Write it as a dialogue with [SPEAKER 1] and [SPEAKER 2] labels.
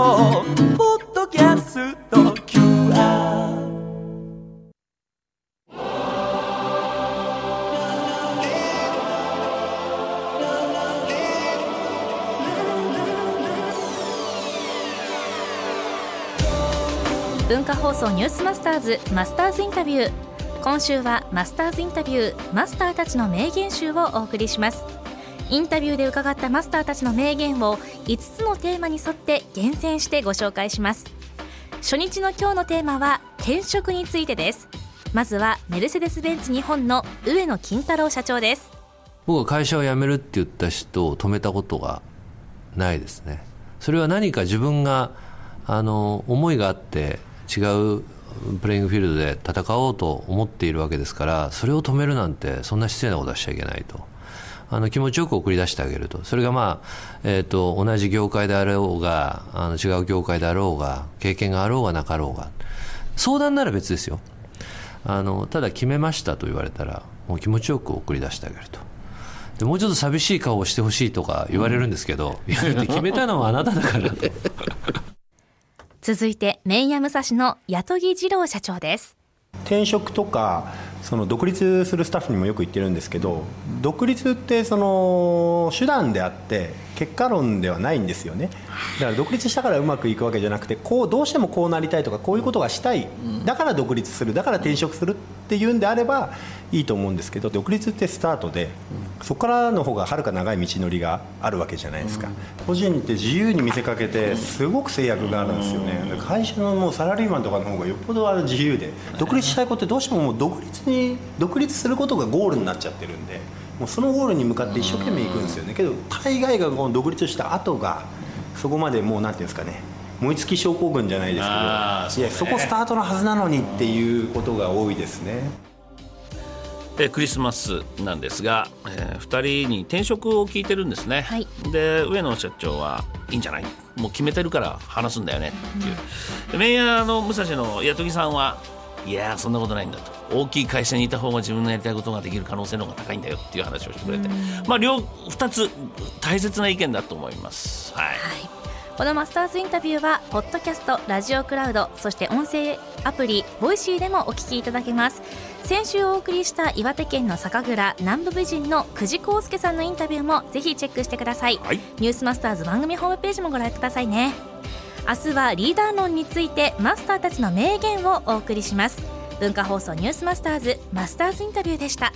[SPEAKER 1] 」「ポッドキャスト。QR」
[SPEAKER 2] 文化放送ニュースマスターズマスターズインタビュー。今週はマスターズインタビューマスターたちの名言集をお送りします。インタビューで伺ったマスターたちの名言を5つのテーマに沿って厳選してご紹介します。初日の今日のテーマは転職についてです。まずはメルセデス・ベンツ日本の上野金太郎社長です。
[SPEAKER 3] 僕は会社を辞めるって言った人を止めたことがないですね。それは何か自分があの思いがあって違うプレイングフィールドで戦おうと思っているわけですからそれを止めるなんてそんな失礼なことはしちゃいけないと。あの気持ちよく送り出してあげると。それが、まあえーと、同じ業界であろうがあの違う業界であろうが経験があろうがなかろうが。相談なら別ですよ。あのただ決めましたと言われたらもう気持ちよく送り出してあげると。でもうちょっと寂しい顔をしてほしいとか言われるんですけど、うん、いや決めたのはあなただからと。
[SPEAKER 2] 続いて麺屋武蔵の八木二郎社長です
[SPEAKER 4] 転職とかその独立するスタッフにもよく言ってるんですけど独立ってその手段であって結果論ではないんですよね。だから独立したからうまくいくわけじゃなくてこうどうしてもこうなりたいとかこういうことがしたい。だから独立するだから転職するっていうんであればいいと思うんですけど独立ってスタートでそこからの方がはるか長い道のりがあるわけじゃないですか。個人って自由に見せかけてすごく制約があるんですよね。会社のもうサラリーマンとかの方がよっぽどある自由で独立したい子ってどうしてももう独立に独立することがゴールになっちゃってるんでもうそのゴールに向かって一生懸命行くんですよね。けど大概がこの独立した後がそこまでもうなんていうんですかね燃え尽き症候群じゃないですけどいやそこスタートのはずなのにっていうことが多いですね。
[SPEAKER 5] えクリスマスなんですが、えー、2人に転職を聞いてるんですね、はい、で上野社長はいいんじゃない？もう決めてるから話すんだよね。っていう、うん、メイヤーの武蔵の八木さんはいやそんなことないんだと。大きい会社にいた方が自分のやりたいことができる可能性の方が高いんだよ。っていう話をしてくれて、まあ両2つ大切な意見だと思います。はい、はい
[SPEAKER 2] このマスターズインタビューはポッドキャストラジオクラウドそして音声アプリボイシーでもお聞きいただけます。先週お送りした岩手県の酒蔵南部美人の久慈康介さんのインタビューもぜひチェックしてください、はい、ニュースマスターズ番組ホームページもご覧くださいね。明日はリーダー論についてマスターたちの名言をお送りします。文化放送ニュースマスターズマスターズインタビューでした